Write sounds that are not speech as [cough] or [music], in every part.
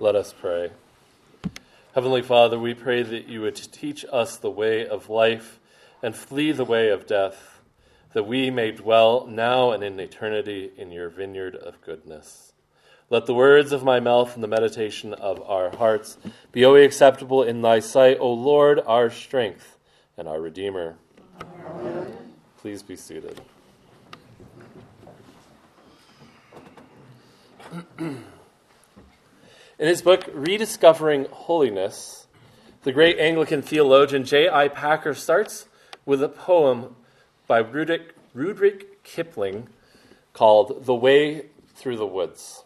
Let us pray. Heavenly Father, we pray that you would teach us the way of life and flee the way of death, that we may dwell now and in eternity in your vineyard of goodness. Let the words of my mouth and the meditation of our hearts be always acceptable in thy sight, O Lord, our strength and our Redeemer. Amen. Please be seated. [clears throat] In his book, Rediscovering Holiness, the great Anglican theologian J.I. Packer starts with a poem by Rudyard, Rudyard Kipling called The Way Through the Woods.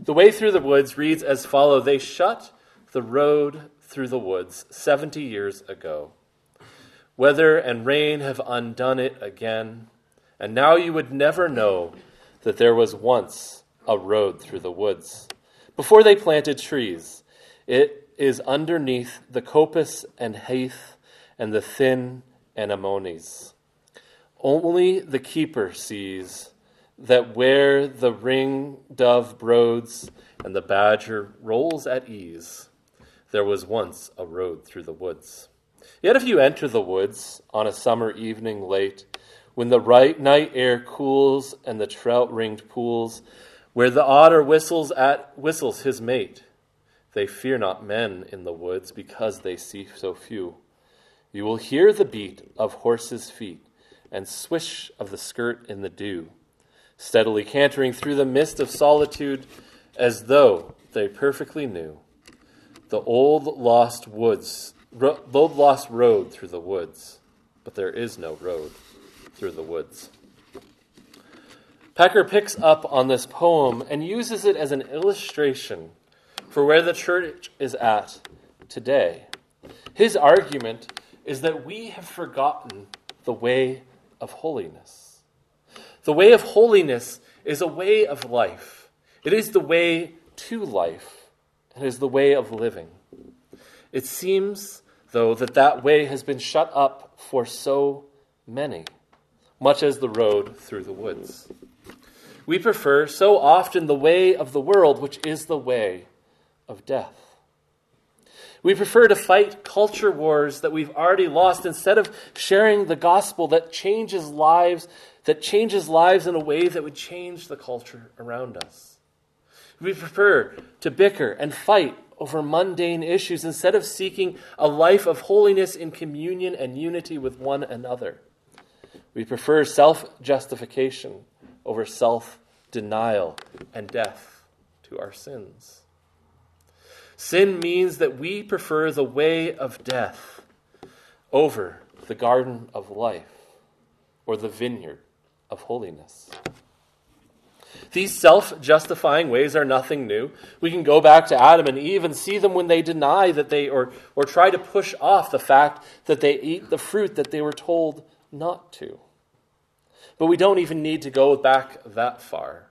The Way Through the Woods reads as follows They shut the road through the woods 70 years ago. Weather and rain have undone it again, and now you would never know that there was once a road through the woods before they planted trees. It is underneath the coppice and heath and the thin anemones. Only the keeper sees that where the ring dove broads and the badger rolls at ease, there was once a road through the woods. Yet if you enter the woods on a summer evening late, when the right night air cools and the trout ringed pools where the otter whistles at whistles his mate, they fear not men in the woods because they see so few. You will hear the beat of horses' feet and swish of the skirt in the dew, steadily cantering through the mist of solitude as though they perfectly knew the old lost woods, ro- old lost road through the woods, but there is no road through the woods. Packer picks up on this poem and uses it as an illustration for where the church is at today. His argument is that we have forgotten the way of holiness. The way of holiness is a way of life, it is the way to life, it is the way of living. It seems, though, that that way has been shut up for so many, much as the road through the woods. We prefer so often the way of the world, which is the way of death. We prefer to fight culture wars that we've already lost instead of sharing the gospel that changes lives, that changes lives in a way that would change the culture around us. We prefer to bicker and fight over mundane issues instead of seeking a life of holiness in communion and unity with one another. We prefer self justification over self denial and death to our sins. Sin means that we prefer the way of death over the garden of life or the vineyard of holiness. These self justifying ways are nothing new. We can go back to Adam and Eve and see them when they deny that they, or, or try to push off the fact that they eat the fruit that they were told not to. But we don't even need to go back that far.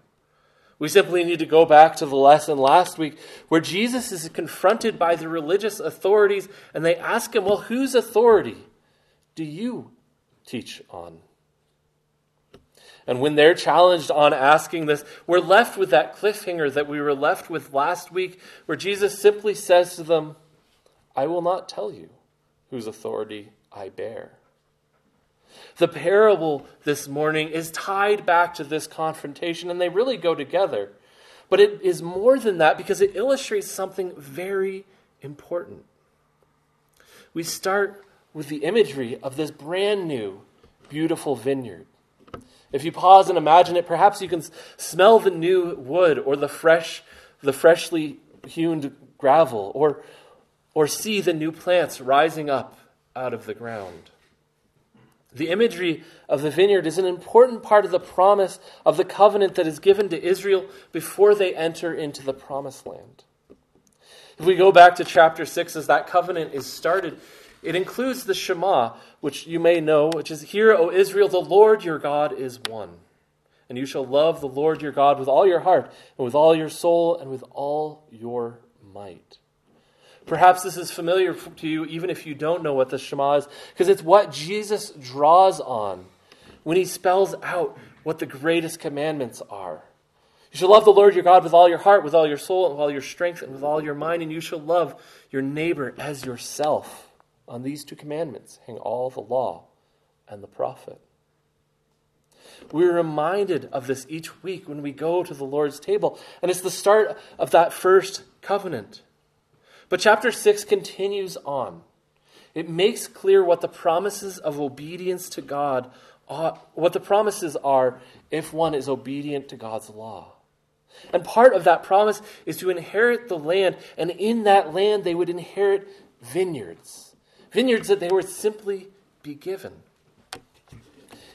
We simply need to go back to the lesson last week where Jesus is confronted by the religious authorities and they ask him, Well, whose authority do you teach on? And when they're challenged on asking this, we're left with that cliffhanger that we were left with last week, where Jesus simply says to them, I will not tell you whose authority I bear. The parable this morning is tied back to this confrontation, and they really go together. But it is more than that because it illustrates something very important. We start with the imagery of this brand new, beautiful vineyard. If you pause and imagine it, perhaps you can smell the new wood or the fresh, the freshly hewn gravel, or, or see the new plants rising up out of the ground. The imagery of the vineyard is an important part of the promise of the covenant that is given to Israel before they enter into the promised land. If we go back to chapter 6, as that covenant is started, it includes the Shema, which you may know, which is Hear, O Israel, the Lord your God is one. And you shall love the Lord your God with all your heart, and with all your soul, and with all your might. Perhaps this is familiar to you, even if you don't know what the Shema is, because it's what Jesus draws on when he spells out what the greatest commandments are. You shall love the Lord your God with all your heart, with all your soul, and with all your strength, and with all your mind, and you shall love your neighbor as yourself. On these two commandments hang all the law and the prophet. We're reminded of this each week when we go to the Lord's table, and it's the start of that first covenant. But chapter 6 continues on. It makes clear what the promises of obedience to God are, what the promises are if one is obedient to God's law. And part of that promise is to inherit the land, and in that land they would inherit vineyards. Vineyards that they would simply be given.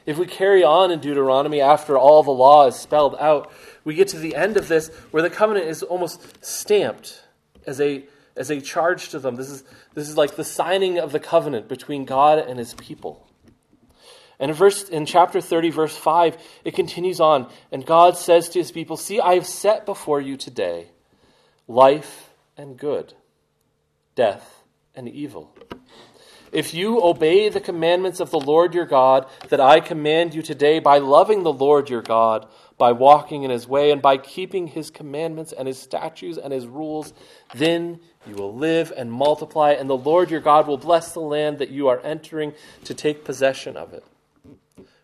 If we carry on in Deuteronomy after all the law is spelled out, we get to the end of this where the covenant is almost stamped as a, as a charge to them. This is, this is like the signing of the covenant between God and his people. And in, verse, in chapter 30, verse 5, it continues on. And God says to his people, See, I have set before you today life and good, death and evil. If you obey the commandments of the Lord your God that I command you today by loving the Lord your God, by walking in his way, and by keeping his commandments and his statutes and his rules, then you will live and multiply, and the Lord your God will bless the land that you are entering to take possession of it.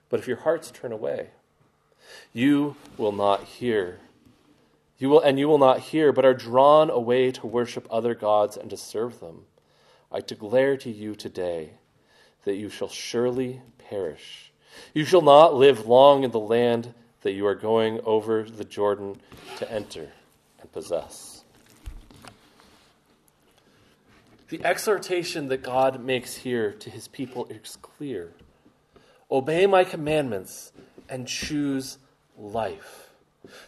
But if your hearts turn away, you will not hear. You will, and you will not hear, but are drawn away to worship other gods and to serve them. I declare to you today that you shall surely perish. You shall not live long in the land that you are going over the Jordan to enter and possess. The exhortation that God makes here to his people is clear Obey my commandments and choose life.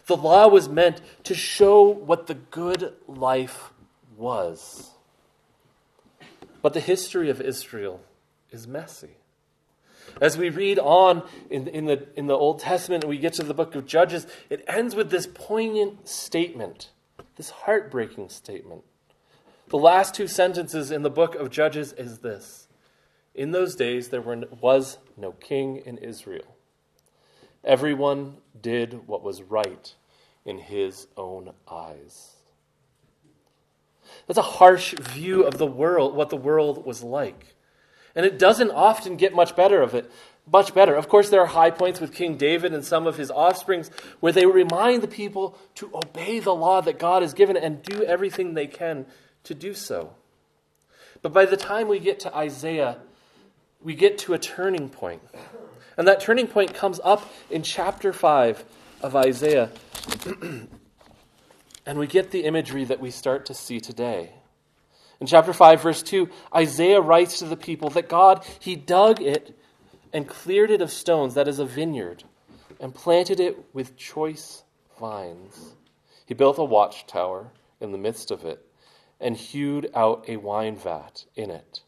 The law was meant to show what the good life was. But the history of Israel is messy. As we read on in, in, the, in the Old Testament and we get to the book of Judges, it ends with this poignant statement, this heartbreaking statement. The last two sentences in the book of Judges is this In those days there were, was no king in Israel. Everyone did what was right in his own eyes. That's a harsh view of the world, what the world was like. And it doesn't often get much better of it. Much better. Of course, there are high points with King David and some of his offsprings where they remind the people to obey the law that God has given and do everything they can to do so. But by the time we get to Isaiah, we get to a turning point. And that turning point comes up in chapter 5 of Isaiah. [clears throat] And we get the imagery that we start to see today. In chapter 5, verse 2, Isaiah writes to the people that God, He dug it and cleared it of stones, that is a vineyard, and planted it with choice vines. He built a watchtower in the midst of it and hewed out a wine vat in it.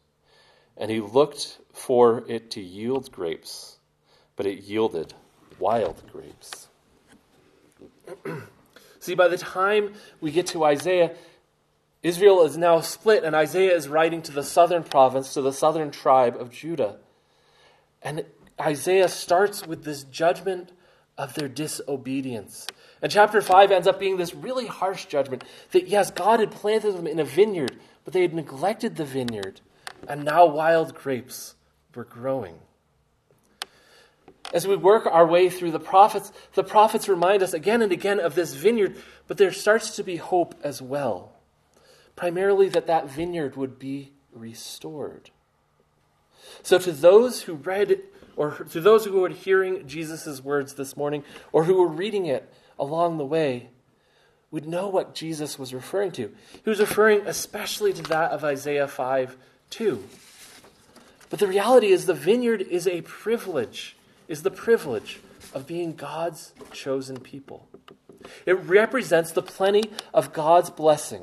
And he looked for it to yield grapes, but it yielded wild grapes. [clears throat] See, by the time we get to Isaiah, Israel is now split, and Isaiah is writing to the southern province, to the southern tribe of Judah. And Isaiah starts with this judgment of their disobedience. And chapter 5 ends up being this really harsh judgment that, yes, God had planted them in a vineyard, but they had neglected the vineyard, and now wild grapes were growing. As we work our way through the prophets, the prophets remind us again and again of this vineyard, but there starts to be hope as well. Primarily that that vineyard would be restored. So to those who read or to those who were hearing Jesus' words this morning or who were reading it along the way, would know what Jesus was referring to. He was referring especially to that of Isaiah 5 2. But the reality is, the vineyard is a privilege is the privilege of being God's chosen people. It represents the plenty of God's blessing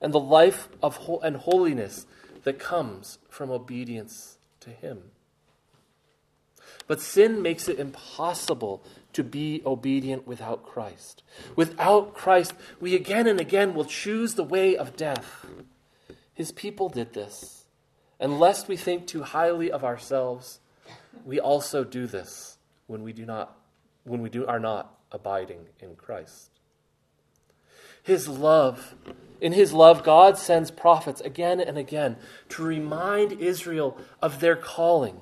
and the life of ho- and holiness that comes from obedience to Him. But sin makes it impossible to be obedient without Christ. Without Christ, we again and again will choose the way of death. His people did this. And lest we think too highly of ourselves, we also do this when we do not when we do are not abiding in Christ. his love. In his love, God sends prophets again and again to remind Israel of their calling.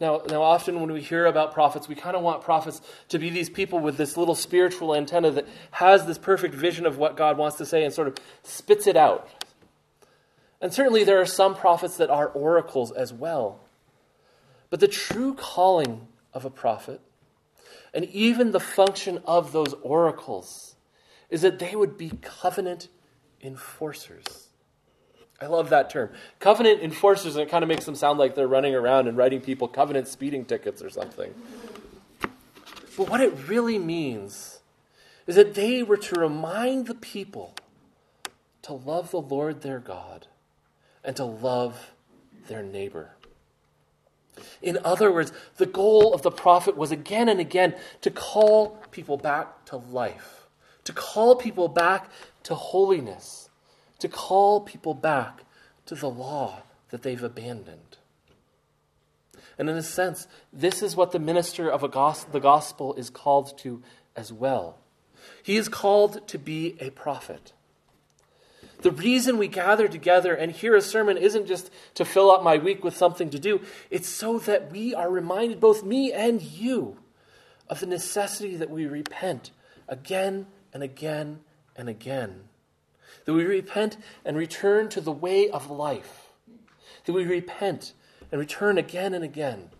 Now, now, often when we hear about prophets, we kind of want prophets to be these people with this little spiritual antenna that has this perfect vision of what God wants to say and sort of spits it out. And certainly there are some prophets that are oracles as well. But the true calling of a prophet, and even the function of those oracles, is that they would be covenant enforcers. I love that term. Covenant enforcers, and it kind of makes them sound like they're running around and writing people covenant speeding tickets or something. But what it really means is that they were to remind the people to love the Lord their God and to love their neighbor. In other words, the goal of the prophet was again and again to call people back to life, to call people back to holiness, to call people back to the law that they've abandoned. And in a sense, this is what the minister of the gospel is called to as well. He is called to be a prophet. The reason we gather together and hear a sermon isn't just to fill up my week with something to do, it's so that we are reminded, both me and you, of the necessity that we repent again and again and again. That we repent and return to the way of life. That we repent and return again and again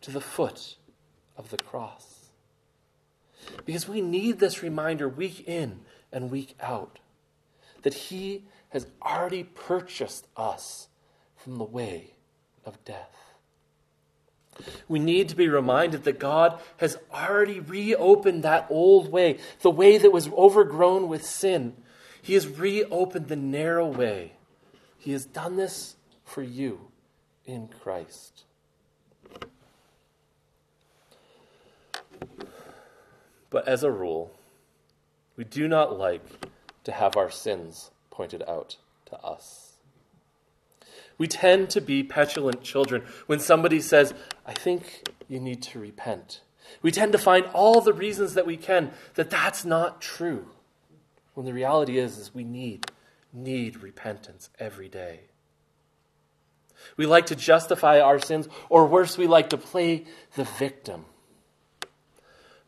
to the foot of the cross. Because we need this reminder week in and week out that He has already purchased us from the way of death. We need to be reminded that God has already reopened that old way, the way that was overgrown with sin. He has reopened the narrow way. He has done this for you in Christ. But as a rule, we do not like to have our sins pointed out to us. We tend to be petulant children when somebody says, I think you need to repent. We tend to find all the reasons that we can that that's not true. When the reality is, is we need, need repentance every day. We like to justify our sins, or worse, we like to play the victim.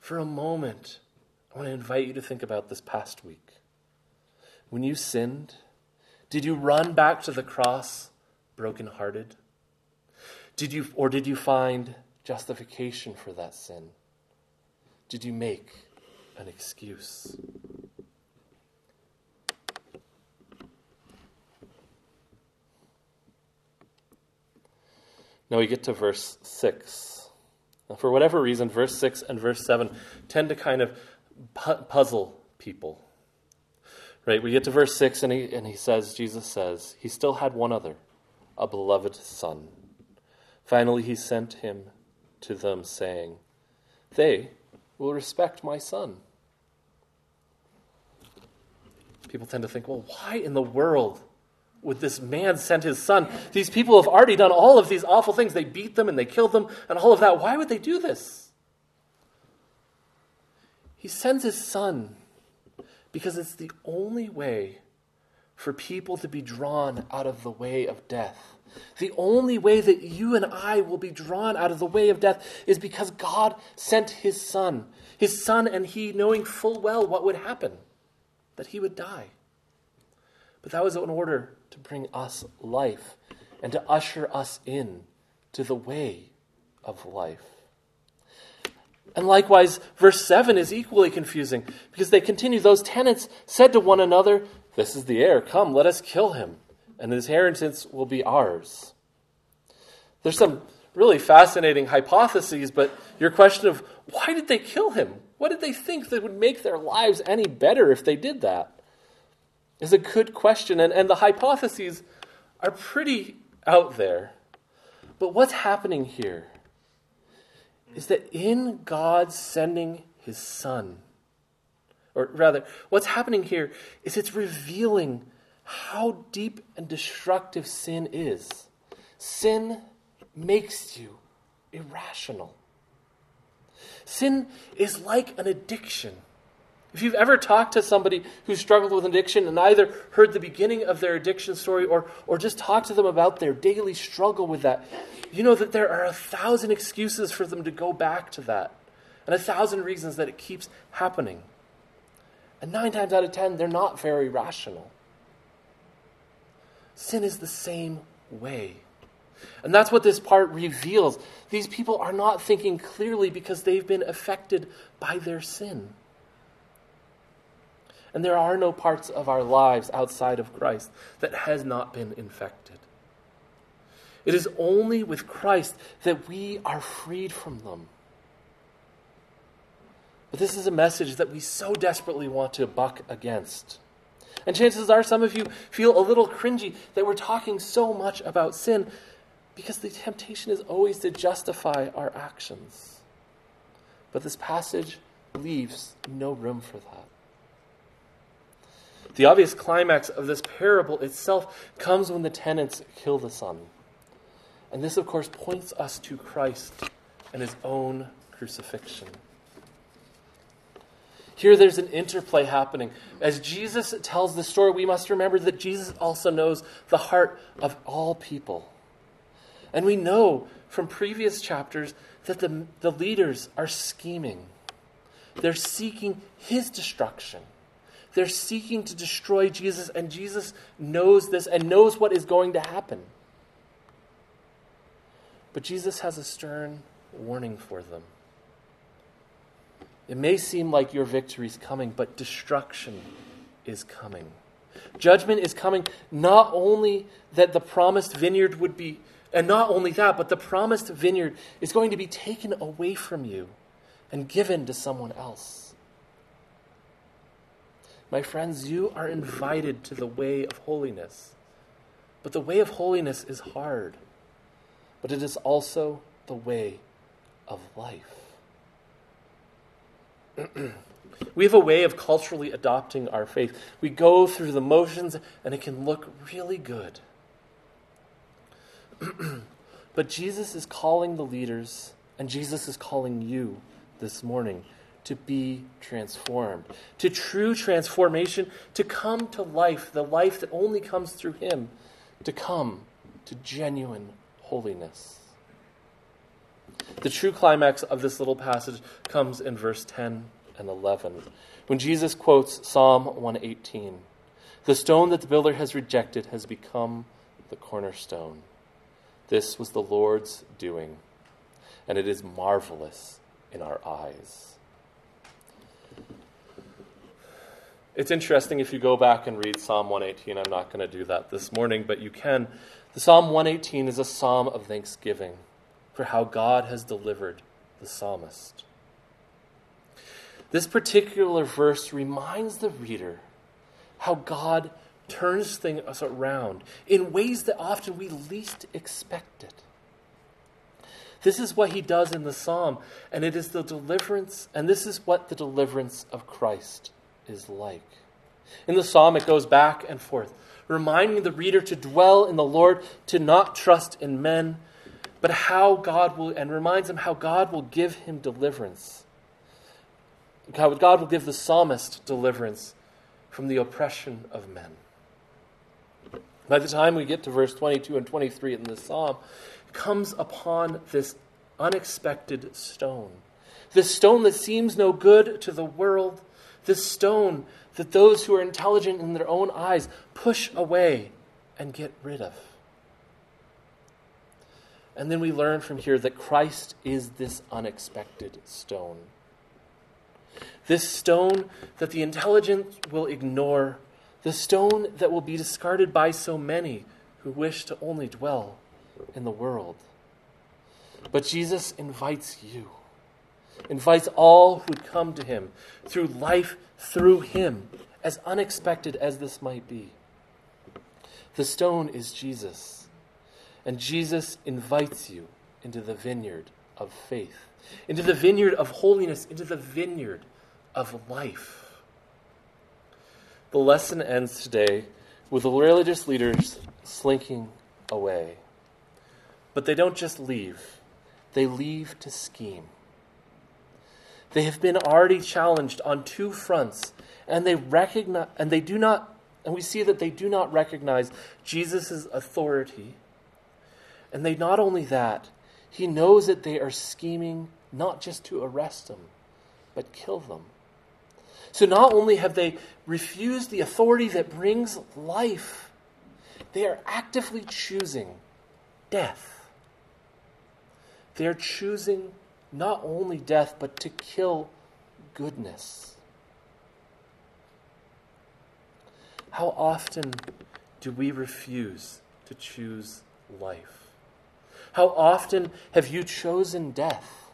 For a moment, I want to invite you to think about this past week. When you sinned, did you run back to the cross brokenhearted? Did you, or did you find justification for that sin? Did you make an excuse? Now we get to verse 6. Now, for whatever reason, verse 6 and verse 7 tend to kind of pu- puzzle people. Right? We get to verse 6, and he, and he says, Jesus says, He still had one other, a beloved son. Finally, he sent him to them, saying, They will respect my son. People tend to think, well, why in the world would this man send his son? These people have already done all of these awful things. They beat them and they killed them and all of that. Why would they do this? He sends his son because it's the only way for people to be drawn out of the way of death. The only way that you and I will be drawn out of the way of death is because God sent his son. His son and he knowing full well what would happen, that he would die. But that was in order to bring us life and to usher us in to the way of life. And likewise, verse 7 is equally confusing because they continue. Those tenants said to one another, This is the heir. Come, let us kill him, and his inheritance will be ours. There's some really fascinating hypotheses, but your question of why did they kill him? What did they think that would make their lives any better if they did that? Is a good question, and, and the hypotheses are pretty out there. But what's happening here? is that in God sending his son, or rather, what's happening here is it's revealing how deep and destructive sin is. Sin makes you irrational. Sin is like an addiction. If you've ever talked to somebody who struggled with addiction and either heard the beginning of their addiction story or, or just talked to them about their daily struggle with that, you know that there are a thousand excuses for them to go back to that and a thousand reasons that it keeps happening. And nine times out of ten, they're not very rational. Sin is the same way. And that's what this part reveals. These people are not thinking clearly because they've been affected by their sin. And there are no parts of our lives outside of Christ that has not been infected. It is only with Christ that we are freed from them. But this is a message that we so desperately want to buck against. And chances are some of you feel a little cringy that we're talking so much about sin because the temptation is always to justify our actions. But this passage leaves no room for that. The obvious climax of this parable itself comes when the tenants kill the son. And this, of course, points us to Christ and his own crucifixion. Here, there's an interplay happening. As Jesus tells the story, we must remember that Jesus also knows the heart of all people. And we know from previous chapters that the, the leaders are scheming, they're seeking his destruction. They're seeking to destroy Jesus, and Jesus knows this and knows what is going to happen. But Jesus has a stern warning for them. It may seem like your victory is coming, but destruction is coming. Judgment is coming, not only that the promised vineyard would be, and not only that, but the promised vineyard is going to be taken away from you and given to someone else. My friends, you are invited to the way of holiness. But the way of holiness is hard, but it is also the way of life. [clears throat] we have a way of culturally adopting our faith. We go through the motions, and it can look really good. [clears throat] but Jesus is calling the leaders, and Jesus is calling you this morning to be transformed, to true transformation, to come to life, the life that only comes through Him, to come to genuine holiness. The true climax of this little passage comes in verse 10 and 11, when Jesus quotes Psalm 118 The stone that the builder has rejected has become the cornerstone. This was the Lord's doing, and it is marvelous in our eyes. It's interesting if you go back and read Psalm 118. I'm not going to do that this morning, but you can. The Psalm 118 is a psalm of thanksgiving for how God has delivered the psalmist. This particular verse reminds the reader how God turns things around in ways that often we least expect it. This is what he does in the psalm, and it is the deliverance, and this is what the deliverance of Christ is like. In the psalm, it goes back and forth, reminding the reader to dwell in the Lord, to not trust in men, but how God will, and reminds him how God will give him deliverance. How God will give the psalmist deliverance from the oppression of men. By the time we get to verse 22 and 23 in this psalm, comes upon this unexpected stone. This stone that seems no good to the world, this stone that those who are intelligent in their own eyes push away and get rid of. And then we learn from here that Christ is this unexpected stone. This stone that the intelligent will ignore, the stone that will be discarded by so many who wish to only dwell in the world. But Jesus invites you, invites all who come to him through life through him, as unexpected as this might be. The stone is Jesus. And Jesus invites you into the vineyard of faith, into the vineyard of holiness, into the vineyard of life. The lesson ends today with the religious leaders slinking away. But they don't just leave, they leave to scheme. They have been already challenged on two fronts, and they recognize and they do not and we see that they do not recognize Jesus' authority. And they not only that, he knows that they are scheming not just to arrest him, but kill them. So not only have they refused the authority that brings life, they are actively choosing death. They are choosing not only death, but to kill goodness. How often do we refuse to choose life? How often have you chosen death?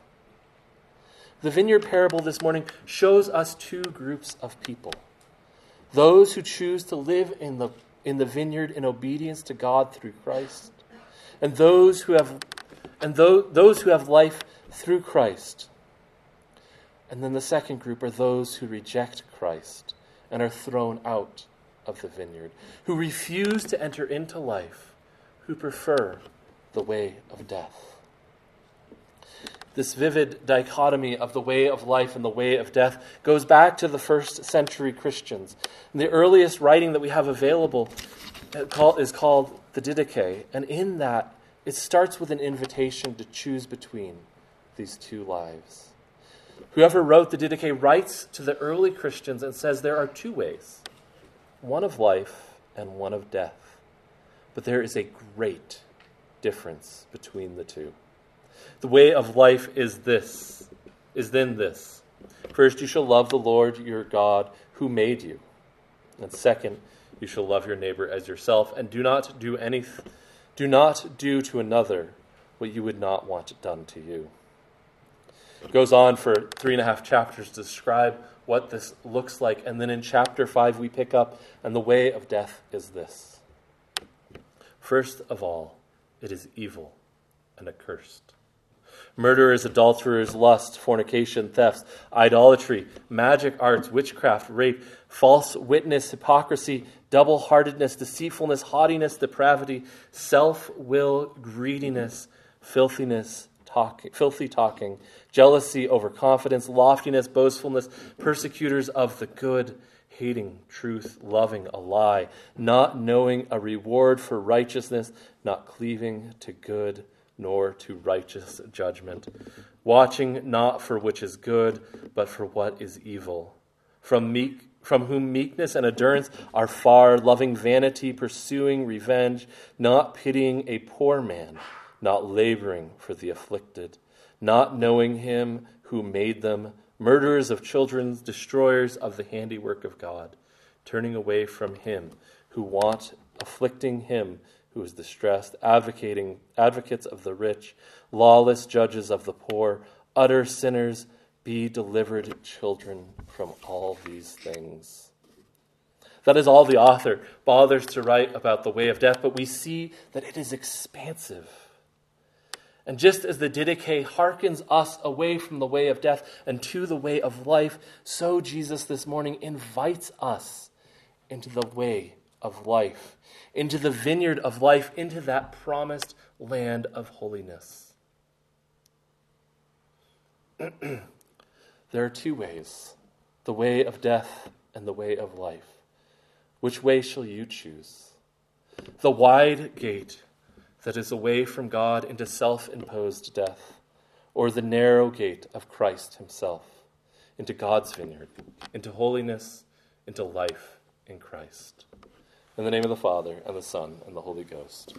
The vineyard parable this morning shows us two groups of people those who choose to live in the, in the vineyard in obedience to God through Christ, and those who have, and those, those who have life through Christ. And then the second group are those who reject Christ and are thrown out of the vineyard, who refuse to enter into life, who prefer the way of death this vivid dichotomy of the way of life and the way of death goes back to the first century Christians. And the earliest writing that we have available uh, is called the Didache, and in that it starts with an invitation to choose between these two lives. Whoever wrote the Didache writes to the early Christians and says there are two ways one of life and one of death. But there is a great difference between the two. The way of life is this, is then this. First, you shall love the Lord your God who made you. And second, you shall love your neighbor as yourself, and do not do any, do not do to another what you would not want done to you. It goes on for three and a half chapters to describe what this looks like, and then in chapter five we pick up, and the way of death is this. First of all, it is evil and accursed murderers, adulterers, lust, fornication, thefts, idolatry, magic arts, witchcraft, rape, false witness, hypocrisy, double heartedness, deceitfulness, haughtiness, depravity, self will, greediness, filthiness, talk, filthy talking, jealousy, overconfidence, loftiness, boastfulness, persecutors of the good hating truth, loving a lie, not knowing a reward for righteousness, not cleaving to good nor to righteous judgment, watching not for which is good, but for what is evil. From, meek, from whom meekness and endurance are far, loving vanity, pursuing revenge, not pitying a poor man, not laboring for the afflicted, not knowing him who made them, murderers of children, destroyers of the handiwork of God, turning away from him who want, afflicting him who is distressed, advocating advocates of the rich, lawless judges of the poor, utter sinners, be delivered children from all these things. That is all the author bothers to write about the way of death, but we see that it is expansive. And just as the Didache hearkens us away from the way of death and to the way of life, so Jesus this morning invites us into the way of life, into the vineyard of life, into that promised land of holiness. [clears throat] there are two ways the way of death and the way of life. Which way shall you choose? The wide gate that is away from God into self imposed death, or the narrow gate of Christ Himself into God's vineyard, into holiness, into life in Christ. In the name of the Father, and the Son, and the Holy Ghost.